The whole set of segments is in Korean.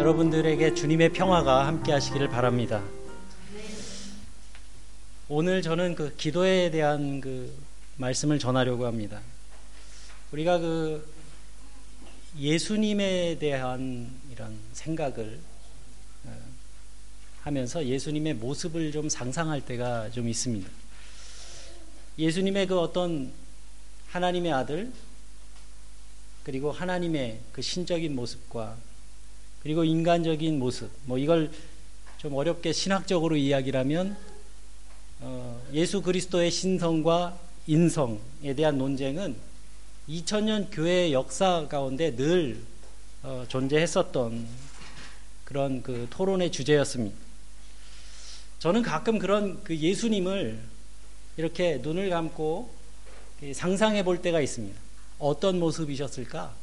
여러분들에게 주님의 평화가 함께 하시기를 바랍니다. 오늘 저는 그 기도에 대한 그 말씀을 전하려고 합니다. 우리가 그 예수님에 대한 이런 생각을 어, 하면서 예수님의 모습을 좀 상상할 때가 좀 있습니다. 예수님의 그 어떤 하나님의 아들, 그리고 하나님의 그 신적인 모습과 그리고 인간적인 모습, 뭐 이걸 좀 어렵게 신학적으로 이야기라면 어, 예수 그리스도의 신성과 인성에 대한 논쟁은 2000년 교회 역사 가운데 늘 어, 존재했었던 그런 그 토론의 주제였습니다. 저는 가끔 그런 그 예수님을 이렇게 눈을 감고 상상해 볼 때가 있습니다. 어떤 모습이셨을까?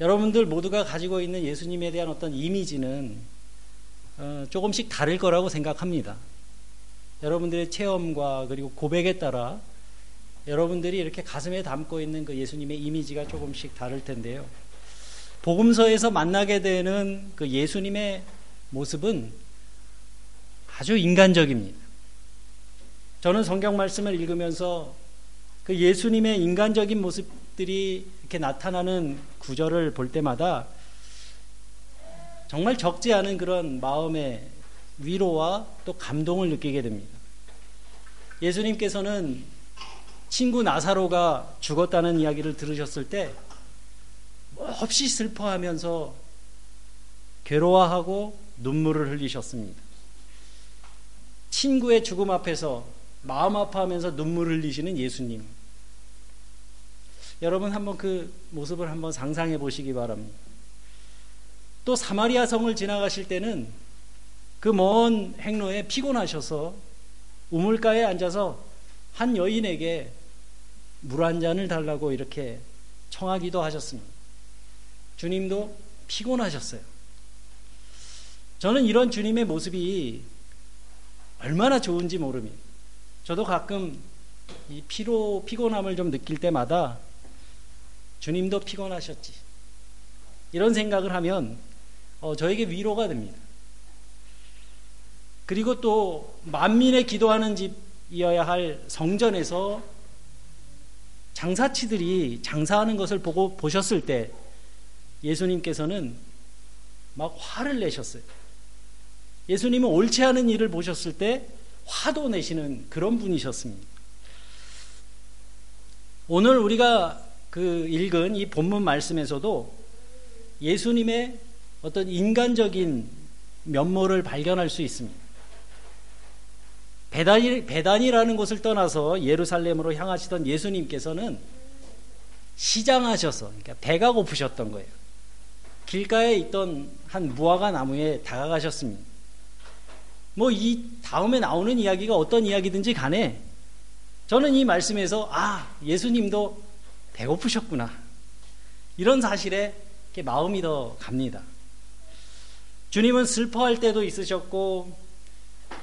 여러분들 모두가 가지고 있는 예수님에 대한 어떤 이미지는 어, 조금씩 다를 거라고 생각합니다. 여러분들의 체험과 그리고 고백에 따라 여러분들이 이렇게 가슴에 담고 있는 그 예수님의 이미지가 조금씩 다를 텐데요. 복음서에서 만나게 되는 그 예수님의 모습은 아주 인간적입니다. 저는 성경 말씀을 읽으면서 그 예수님의 인간적인 모습 들이 이렇게 나타나는 구절을 볼 때마다 정말 적지 않은 그런 마음의 위로와 또 감동을 느끼게 됩니다. 예수님께서는 친구 나사로가 죽었다는 이야기를 들으셨을 때 없이 슬퍼하면서 괴로워하고 눈물을 흘리셨습니다. 친구의 죽음 앞에서 마음 아파하면서 눈물을 흘리시는 예수님. 여러분 한번 그 모습을 한번 상상해 보시기 바랍니다. 또 사마리아 성을 지나가실 때는 그 먼 행로에 피곤하셔서 우물가에 앉아서 한 여인에게 물 한 잔을 달라고 이렇게 청하기도 하셨습니다. 주님도 피곤하셨어요. 저는 이런 주님의 모습이 얼마나 좋은지 모릅니다. 저도 가끔 이 피로, 피곤함을 좀 느낄 때마다 주님도 피곤하셨지. 이런 생각을 하면 어, 저에게 위로가 됩니다. 그리고 또 만민의 기도하는 집이어야 할 성전에서 장사치들이 장사하는 것을 보고 보셨을 때 예수님께서는 막 화를 내셨어요. 예수님은 옳지 않은 일을 보셨을 때 화도 내시는 그런 분이셨습니다. 오늘 우리가 그 읽은 이 본문 말씀에서도 예수님의 어떤 인간적인 면모를 발견할 수 있습니다. 배단이, 배단이라는 곳을 떠나서 예루살렘으로 향하시던 예수님께서는 시장하셔서, 그러니까 배가 고프셨던 거예요. 길가에 있던 한 무화과 나무에 다가가셨습니다. 뭐 이 다음에 나오는 이야기가 어떤 이야기든지 간에 저는 이 말씀에서 아, 예수님도 배고프셨구나. 이런 사실에 마음이 더 갑니다. 주님은 슬퍼할 때도 있으셨고,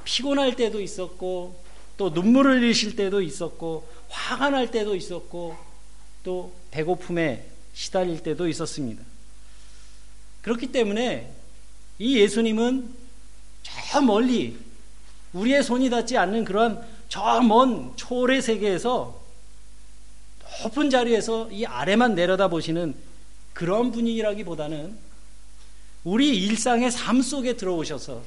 피곤할 때도 있었고, 또 눈물을 흘리실 때도 있었고, 화가 날 때도 있었고, 또 배고픔에 시달릴 때도 있었습니다. 그렇기 때문에 이 예수님은 저 멀리 우리의 손이 닿지 않는 그러한 저 먼 초월의 세계에서 높은 자리에서 이 아래만 내려다 보시는 그런 분위기라기보다는 우리 일상의 삶 속에 들어오셔서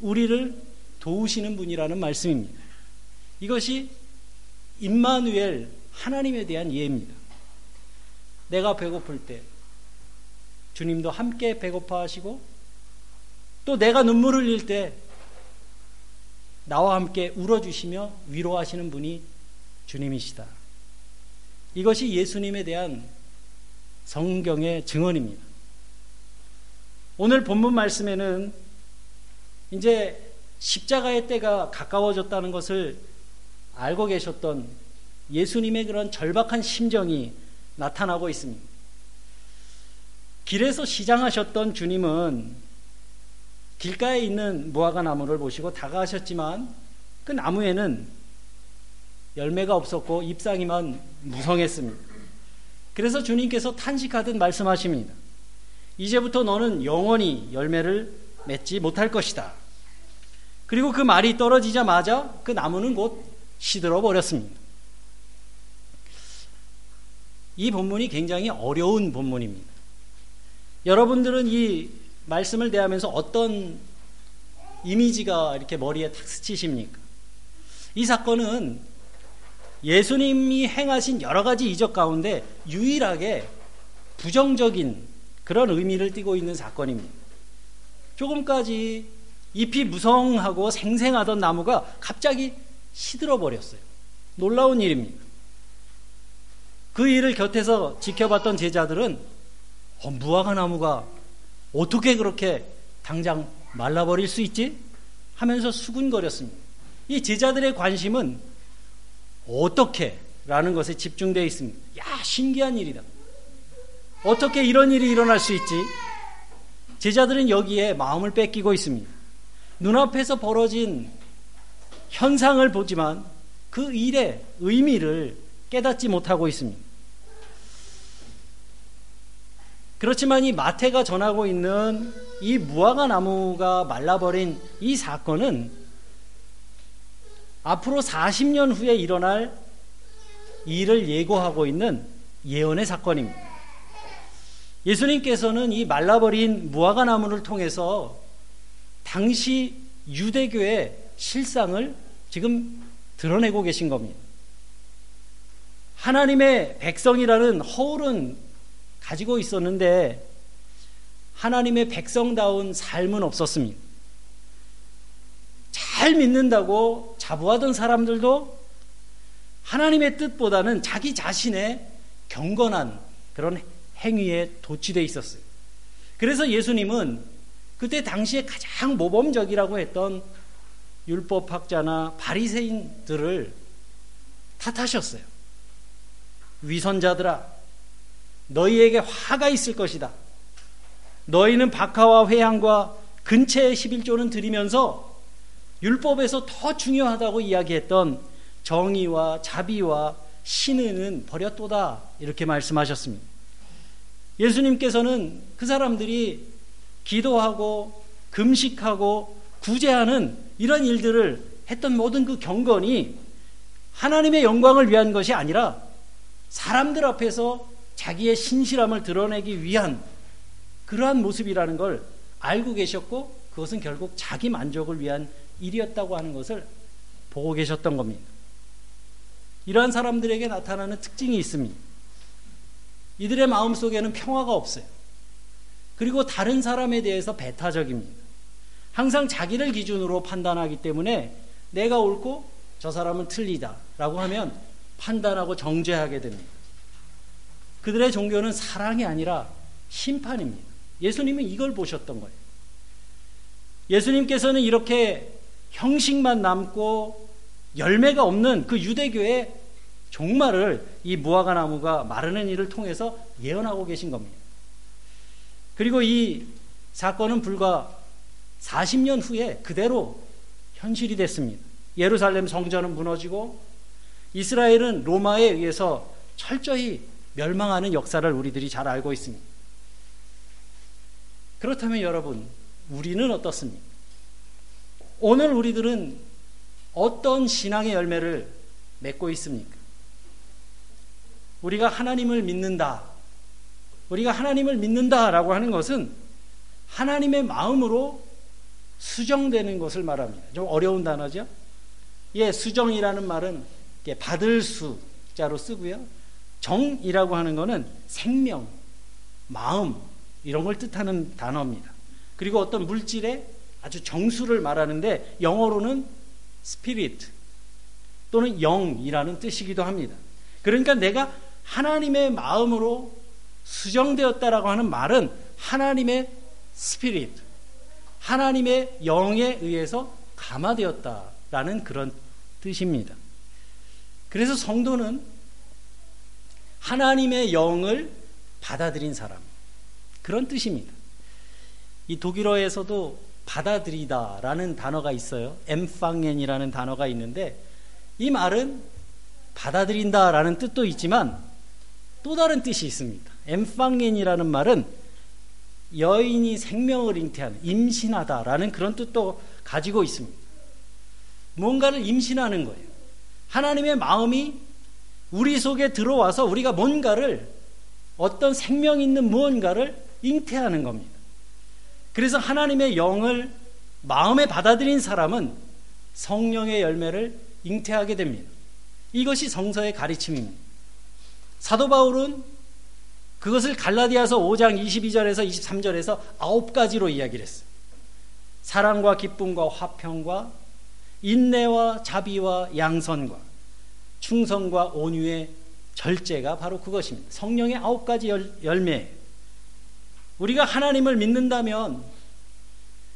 우리를 도우시는 분이라는 말씀입니다. 이것이 임마누엘 하나님에 대한 이해입니다. 내가 배고플 때 주님도 함께 배고파 하시고 또 내가 눈물을 흘릴 때 나와 함께 울어주시며 위로하시는 분이 주님이시다. 이것이 예수님에 대한 성경의 증언입니다. 오늘 본문 말씀에는 이제 십자가의 때가 가까워졌다는 것을 알고 계셨던 예수님의 그런 절박한 심정이 나타나고 있습니다. 길에서 시장하셨던 주님은 길가에 있는 무화과 나무를 보시고 다가가셨지만 그 나무에는 열매가 없었고 잎사귀만 무성했습니다. 그래서 주님께서 탄식하듯 말씀하십니다. 이제부터 너는 영원히 열매를 맺지 못할 것이다. 그리고 그 말이 떨어지자마자 그 나무는 곧 시들어 버렸습니다. 이 본문이 굉장히 어려운 본문입니다. 여러분들은 이 말씀을 대하면서 어떤 이미지가 이렇게 머리에 탁 스치십니까? 이 사건은 예수님이 행하신 여러 가지 이적 가운데 유일하게 부정적인 그런 의미를 띠고 있는 사건입니다. 조금까지 잎이 무성하고 생생하던 나무가 갑자기 시들어 버렸어요. 놀라운 일입니다. 그 일을 곁에서 지켜봤던 제자들은 어, 무화과 나무가 어떻게 그렇게 당장 말라버릴 수 있지? 하면서 수군거렸습니다. 이 제자들의 관심은 어떻게 라는 것에 집중되어 있습니다. 야, 신기한 일이다. 어떻게 이런 일이 일어날 수 있지? 제자들은 여기에 마음을 뺏기고 있습니다. 눈앞에서 벌어진 현상을 보지만 그 일의 의미를 깨닫지 못하고 있습니다. 그렇지만 이 마태가 전하고 있는 이 무화과 나무가 말라버린 이 사건은 앞으로 40년 후에 일어날 일을 예고하고 있는 예언의 사건입니다. 예수님께서는 이 말라버린 무화과 나무를 통해서 당시 유대교의 실상을 지금 드러내고 계신 겁니다. 하나님의 백성이라는 허울은 가지고 있었는데 하나님의 백성다운 삶은 없었습니다. 잘 믿는다고 자부하던 사람들도 하나님의 뜻보다는 자기 자신의 경건한 그런 행위에 도취되어 있었어요. 그래서 예수님은 그때 당시에 가장 모범적이라고 했던 율법학자나 바리새인들을 탓하셨어요. 위선자들아, 너희에게 화가 있을 것이다. 너희는 박하와 회향과 근처의 11조는 드리면서 율법에서 더 중요하다고 이야기했던 정의와 자비와 신의는 버렸도다. 이렇게 말씀하셨습니다. 예수님께서는 그 사람들이 기도하고 금식하고 구제하는 이런 일들을 했던 모든 그 경건이 하나님의 영광을 위한 것이 아니라 사람들 앞에서 자기의 신실함을 드러내기 위한 그러한 모습이라는 걸 알고 계셨고 그것은 결국 자기 만족을 위한 일이었다고 하는 것을 보고 계셨던 겁니다. 이러한 사람들에게 나타나는 특징이 있습니다. 이들의 마음 속에는 평화가 없어요. 그리고 다른 사람에 대해서 배타적입니다. 항상 자기를 기준으로 판단하기 때문에 내가 옳고 저 사람은 틀리다 라고 하면 판단하고 정죄하게 됩니다. 그들의 종교는 사랑이 아니라 심판입니다. 예수님은 이걸 보셨던 거예요. 예수님께서는 이렇게 형식만 남고 열매가 없는 그 유대교의 종말을 이 무화과 나무가 마르는 일을 통해서 예언하고 계신 겁니다. 그리고 이 사건은 불과 40년 후에 그대로 현실이 됐습니다. 예루살렘 성전은 무너지고 이스라엘은 로마에 의해서 철저히 멸망하는 역사를 우리들이 잘 알고 있습니다. 그렇다면 여러분, 우리는 어떻습니까? 오늘 우리들은 어떤 신앙의 열매를 맺고 있습니까? 우리가 하나님을 믿는다. 우리가 하나님을 믿는다라고 하는 것은 하나님의 마음으로 수정되는 것을 말합니다. 좀 어려운 단어죠? 예, 수정이라는 말은 받을 수자로 쓰고요. 정이라고 하는 것은 생명, 마음 이런 걸 뜻하는 단어입니다. 그리고 어떤 물질의 아주 정수를 말하는데 영어로는 spirit 또는 영이라는 뜻이기도 합니다. 그러니까 내가 하나님의 마음으로 수정되었다라고 하는 말은 하나님의 spirit, 하나님의 영에 의해서 감화되었다라는 그런 뜻입니다. 그래서 성도는 하나님의 영을 받아들인 사람. 그런 뜻입니다. 이 독일어에서도 받아들이다라는 단어가 있어요. 엠팡엔이라는 단어가 있는데 이 말은 받아들인다라는 뜻도 있지만 또 다른 뜻이 있습니다. 엠팡엔이라는 말은 여인이 생명을 잉태하는 임신하다라는 그런 뜻도 가지고 있습니다. 뭔가를 임신하는 거예요. 하나님의 마음이 우리 속에 들어와서 우리가 뭔가를 어떤 생명 있는 무언가를 잉태하는 겁니다. 그래서 하나님의 영을 마음에 받아들인 사람은 성령의 열매를 잉태하게 됩니다. 이것이 성서의 가르침입니다. 사도 바울은 그것을 갈라디아서 5장 22절에서 23절에서 아홉 가지로 이야기를 했어요. 사랑과 기쁨과 화평과 인내와 자비와 양선과 충성과 온유의 절제가 바로 그것입니다. 성령의 아홉 가지 열매. 우리가 하나님을 믿는다면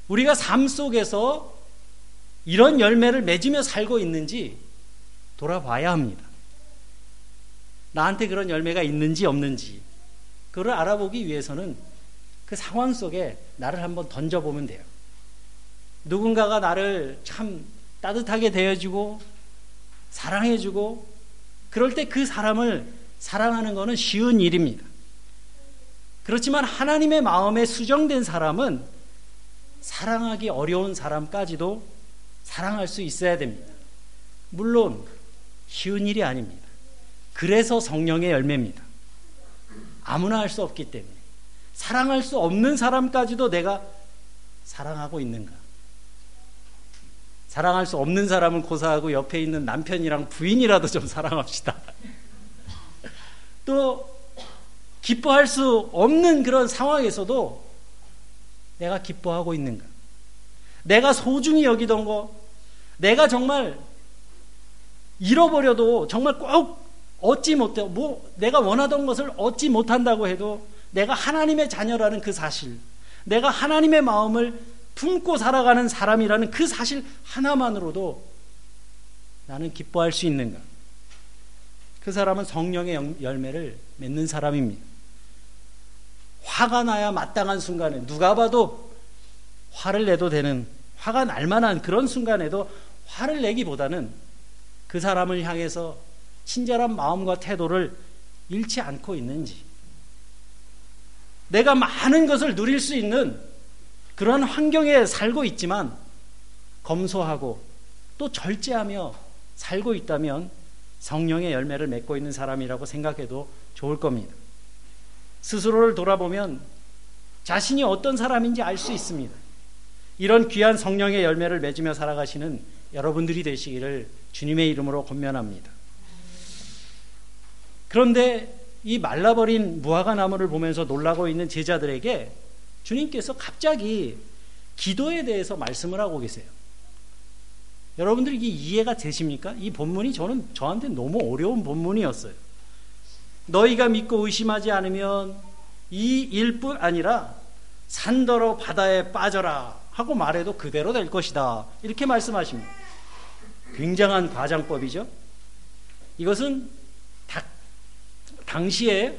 우리가 삶 속에서 이런 열매를 맺으며 살고 있는지 돌아봐야 합니다. 나한테 그런 열매가 있는지 없는지 그걸 알아보기 위해서는 그 상황 속에 나를 한번 던져보면 돼요. 누군가가 나를 참 따뜻하게 대해주고 사랑해주고 그럴 때 그 사람을 사랑하는 것은 쉬운 일입니다. 그렇지만 하나님의 마음에 수정된 사람은 사랑하기 어려운 사람까지도 사랑할 수 있어야 됩니다. 물론 쉬운 일이 아닙니다. 그래서 성령의 열매입니다. 아무나 할 수 없기 때문에 사랑할 수 없는 사람까지도 내가 사랑하고 있는가? 사랑할 수 없는 사람은 고사하고 옆에 있는 남편이랑 부인이라도 좀 사랑합시다. 또 기뻐할 수 없는 그런 상황에서도 내가 기뻐하고 있는가? 내가 소중히 여기던 거, 내가 정말 잃어버려도 정말 꼭 얻지 못해, 뭐, 내가 원하던 것을 얻지 못한다고 해도 내가 하나님의 자녀라는 그 사실, 내가 하나님의 마음을 품고 살아가는 사람이라는 그 사실 하나만으로도 나는 기뻐할 수 있는가? 그 사람은 성령의 열매를 맺는 사람입니다. 화가 나야 마땅한 순간에 누가 봐도 화를 내도 되는 화가 날 만한 그런 순간에도 화를 내기보다는 그 사람을 향해서 친절한 마음과 태도를 잃지 않고 있는지 내가 많은 것을 누릴 수 있는 그런 환경에 살고 있지만 검소하고 또 절제하며 살고 있다면 성령의 열매를 맺고 있는 사람이라고 생각해도 좋을 겁니다. 스스로를 돌아보면 자신이 어떤 사람인지 알 수 있습니다. 이런 귀한 성령의 열매를 맺으며 살아가시는 여러분들이 되시기를 주님의 이름으로 권면합니다. 그런데 이 말라버린 무화과 나무를 보면서 놀라고 있는 제자들에게 주님께서 갑자기 기도에 대해서 말씀을 하고 계세요. 여러분들 이게 이해가 되십니까? 이 본문이 저는 저한테 너무 어려운 본문이었어요. 너희가 믿고 의심하지 않으면 이 일뿐 아니라 산더러 바다에 빠져라 하고 말해도 그대로 될 것이다. 이렇게 말씀하십니다. 굉장한 과장법이죠. 이것은 당시에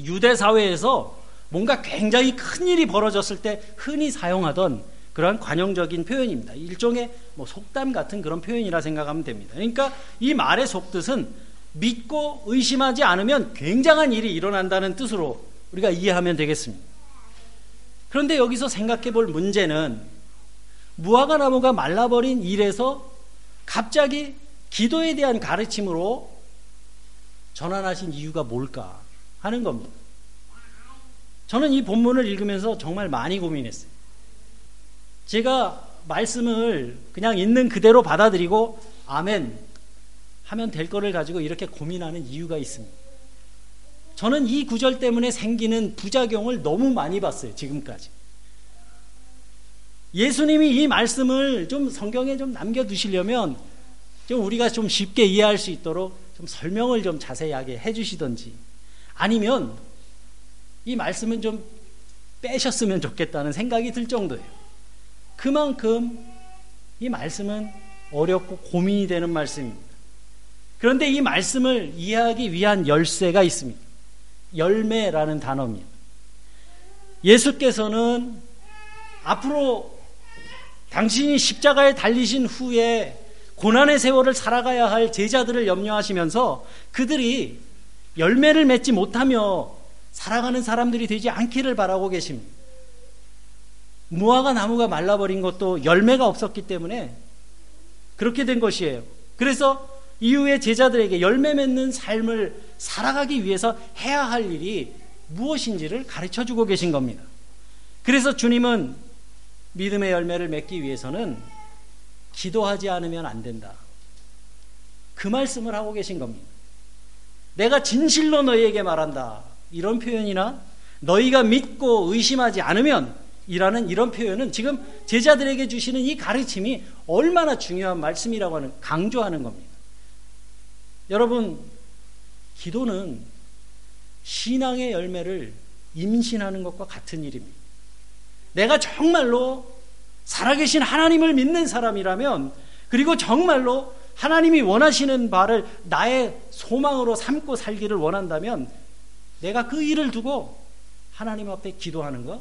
유대 사회에서 뭔가 굉장히 큰 일이 벌어졌을 때 흔히 사용하던 그러한 관용적인 표현입니다. 일종의 뭐 속담 같은 그런 표현이라 생각하면 됩니다. 그러니까 이 말의 속뜻은 믿고 의심하지 않으면 굉장한 일이 일어난다는 뜻으로 우리가 이해하면 되겠습니다. 그런데 여기서 생각해 볼 문제는 무화과 나무가 말라버린 일에서 갑자기 기도에 대한 가르침으로 전환하신 이유가 뭘까 하는 겁니다. 저는 이 본문을 읽으면서 정말 많이 고민했어요. 제가 말씀을 그냥 있는 그대로 받아들이고 아멘 하면 될 거를 가지고 이렇게 고민하는 이유가 있습니다. 저는 이 구절 때문에 생기는 부작용을 너무 많이 봤어요, 지금까지. 예수님이 이 말씀을 좀 성경에 좀 남겨두시려면 좀 우리가 좀 쉽게 이해할 수 있도록 좀 설명을 좀 자세하게 해주시던지 아니면 이 말씀은 좀 빼셨으면 좋겠다는 생각이 들 정도예요. 그만큼 이 말씀은 어렵고 고민이 되는 말씀입니다. 그런데 이 말씀을 이해하기 위한 열쇠가 있습니다. 열매라는 단어입니다. 예수께서는 앞으로 당신이 십자가에 달리신 후에 고난의 세월을 살아가야 할 제자들을 염려하시면서 그들이 열매를 맺지 못하며 살아가는 사람들이 되지 않기를 바라고 계십니다. 무화과 나무가 말라버린 것도 열매가 없었기 때문에 그렇게 된 것이에요. 그래서 이후에 제자들에게 열매 맺는 삶을 살아가기 위해서 해야 할 일이 무엇인지를 가르쳐 주고 계신 겁니다. 그래서 주님은 믿음의 열매를 맺기 위해서는 기도하지 않으면 안 된다. 그 말씀을 하고 계신 겁니다. 내가 진실로 너희에게 말한다. 이런 표현이나 너희가 믿고 의심하지 않으면 이라는 이런 표현은 지금 제자들에게 주시는 이 가르침이 얼마나 중요한 말씀이라고 하는 강조하는 겁니다. 여러분, 기도는 신앙의 열매를 임신하는 것과 같은 일입니다. 내가 정말로 살아계신 하나님을 믿는 사람이라면 그리고 정말로 하나님이 원하시는 바를 나의 소망으로 삼고 살기를 원한다면 내가 그 일을 두고 하나님 앞에 기도하는 것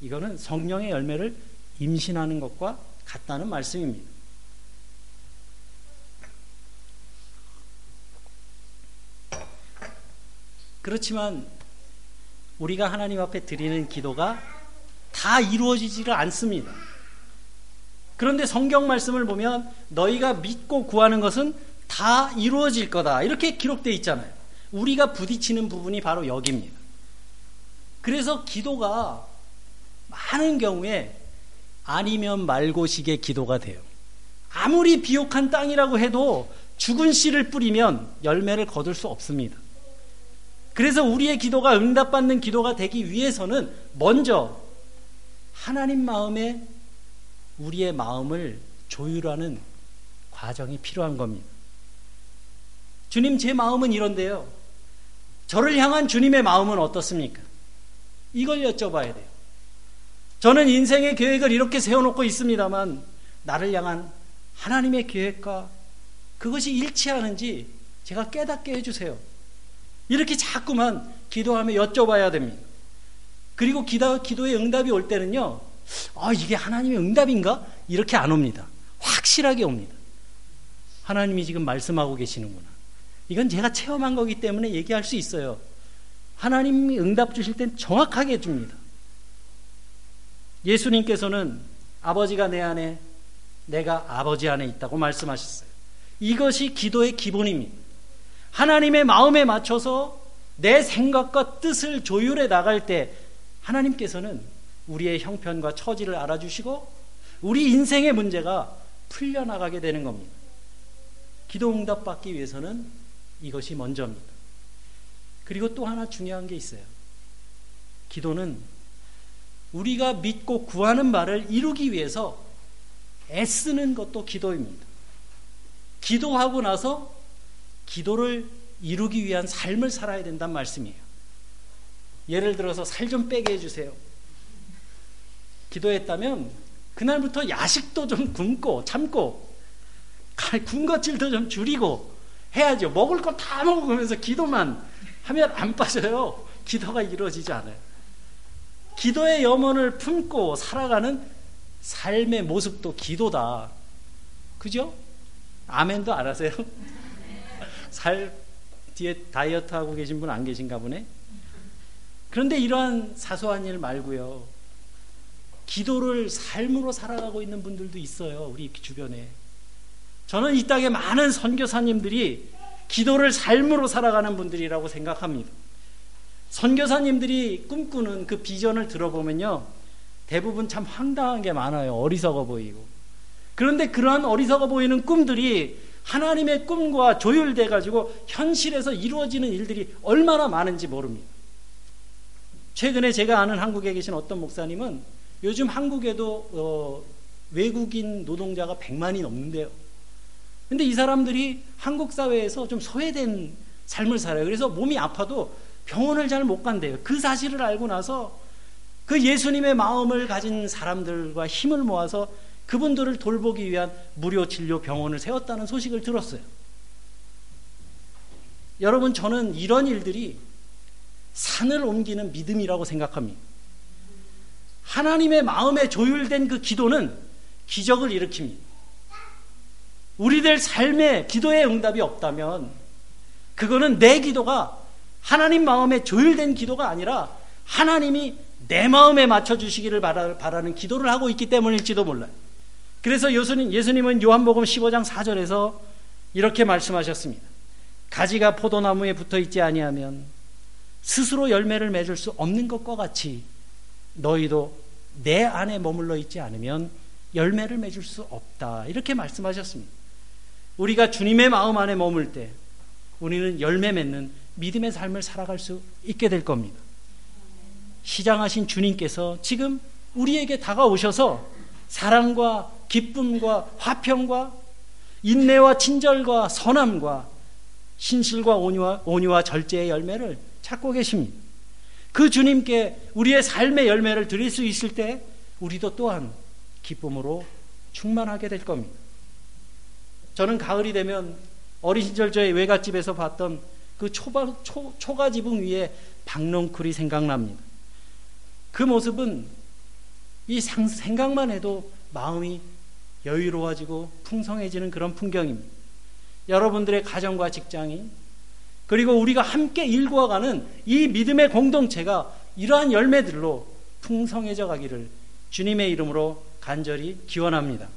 이거는 성령의 열매를 임신하는 것과 같다는 말씀입니다. 그렇지만 우리가 하나님 앞에 드리는 기도가 다 이루어지지를 않습니다. 그런데 성경 말씀을 보면 너희가 믿고 구하는 것은 다 이루어질 거다. 이렇게 기록되어 있잖아요. 우리가 부딪히는 부분이 바로 여기입니다. 그래서 기도가 많은 경우에 아니면 말고식의 기도가 돼요. 아무리 비옥한 땅이라고 해도 죽은 씨를 뿌리면 열매를 거둘 수 없습니다. 그래서 우리의 기도가 응답받는 기도가 되기 위해서는 먼저 하나님 마음에 우리의 마음을 조율하는 과정이 필요한 겁니다. 주님, 제 마음은 이런데요. 저를 향한 주님의 마음은 어떻습니까? 이걸 여쭤봐야 돼요. 저는 인생의 계획을 이렇게 세워놓고 있습니다만, 나를 향한 하나님의 계획과 그것이 일치하는지 제가 깨닫게 해주세요. 이렇게 자꾸만 기도하며 여쭤봐야 됩니다. 그리고 기도, 기도의 응답이 올 때는요, 아, 이게 하나님의 응답인가? 이렇게 안 옵니다. 확실하게 옵니다. 하나님이 지금 말씀하고 계시는구나. 이건 제가 체험한 거기 때문에 얘기할 수 있어요. 하나님이 응답 주실 땐 정확하게 해줍니다. 예수님께서는 아버지가 내 안에, 내가 아버지 안에 있다고 말씀하셨어요. 이것이 기도의 기본입니다. 하나님의 마음에 맞춰서 내 생각과 뜻을 조율해 나갈 때 하나님께서는 우리의 형편과 처지를 알아주시고 우리 인생의 문제가 풀려나가게 되는 겁니다. 기도 응답 받기 위해서는 이것이 먼저입니다. 그리고 또 하나 중요한 게 있어요. 기도는 우리가 믿고 구하는 바를 이루기 위해서 애쓰는 것도 기도입니다. 기도하고 나서 기도를 이루기 위한 삶을 살아야 된다는 말씀이에요. 예를 들어서 살 좀 빼게 해주세요. 기도했다면 그날부터 야식도 좀 굶고 참고 군것질도 좀 줄이고 해야죠. 먹을 거 다 먹으면서 기도만 하면 안 빠져요. 기도가 이루어지지 않아요. 기도의 염원을 품고 살아가는 삶의 모습도 기도다. 그죠? 아멘도 안 하세요? 살 뒤에 다이어트 하고 계신 분 안 계신가 보네? 그런데 이러한 사소한 일 말고요. 기도를 삶으로 살아가고 있는 분들도 있어요. 우리 주변에. 저는 이 땅에 많은 선교사님들이 기도를 삶으로 살아가는 분들이라고 생각합니다. 선교사님들이 꿈꾸는 그 비전을 들어보면요. 대부분 참 황당한 게 많아요. 어리석어 보이고. 그런데 그러한 어리석어 보이는 꿈들이 하나님의 꿈과 조율돼 가지고 현실에서 이루어지는 일들이 얼마나 많은지 모릅니다. 최근에 제가 아는 한국에 계신 어떤 목사님은 요즘 한국에도 어, 외국인 노동자가 100만이 넘는데요. 근데 이 사람들이 한국 사회에서 좀 소외된 삶을 살아요. 그래서 몸이 아파도 병원을 잘 못 간대요. 그 사실을 알고 나서 그 예수님의 마음을 가진 사람들과 힘을 모아서 그분들을 돌보기 위한 무료 진료 병원을 세웠다는 소식을 들었어요. 여러분, 저는 이런 일들이 산을 옮기는 믿음이라고 생각합니다. 하나님의 마음에 조율된 그 기도는 기적을 일으킵니다. 우리들 삶에 기도의 응답이 없다면 그거는 내 기도가 하나님 마음에 조율된 기도가 아니라 하나님이 내 마음에 맞춰주시기를 바라는 기도를 하고 있기 때문일지도 몰라요. 그래서 예수님, 예수님은 요한복음 15장 4절에서 이렇게 말씀하셨습니다. 가지가 포도나무에 붙어 있지 아니하면 스스로 열매를 맺을 수 없는 것과 같이 너희도 내 안에 머물러 있지 않으면 열매를 맺을 수 없다. 이렇게 말씀하셨습니다. 우리가 주님의 마음 안에 머물 때 우리는 열매 맺는 믿음의 삶을 살아갈 수 있게 될 겁니다. 시장하신 주님께서 지금 우리에게 다가오셔서 사랑과 기쁨과 화평과 인내와 친절과 선함과 신실과 온유와, 온유와 절제의 열매를 찾고 계십니다. 그 주님께 우리의 삶의 열매를 드릴 수 있을 때 우리도 또한 기쁨으로 충만하게 될 겁니다. 저는 가을이 되면 어린 시절 저의 외갓집에서 봤던 그 초바, 초, 초가 지붕 위에 박농쿨이 생각납니다. 그 모습은 이 상, 생각만 해도 마음이 여유로워지고 풍성해지는 그런 풍경입니다. 여러분들의 가정과 직장이 그리고 우리가 함께 일구어가는 이 믿음의 공동체가 이러한 열매들로 풍성해져 가기를 주님의 이름으로 간절히 기원합니다.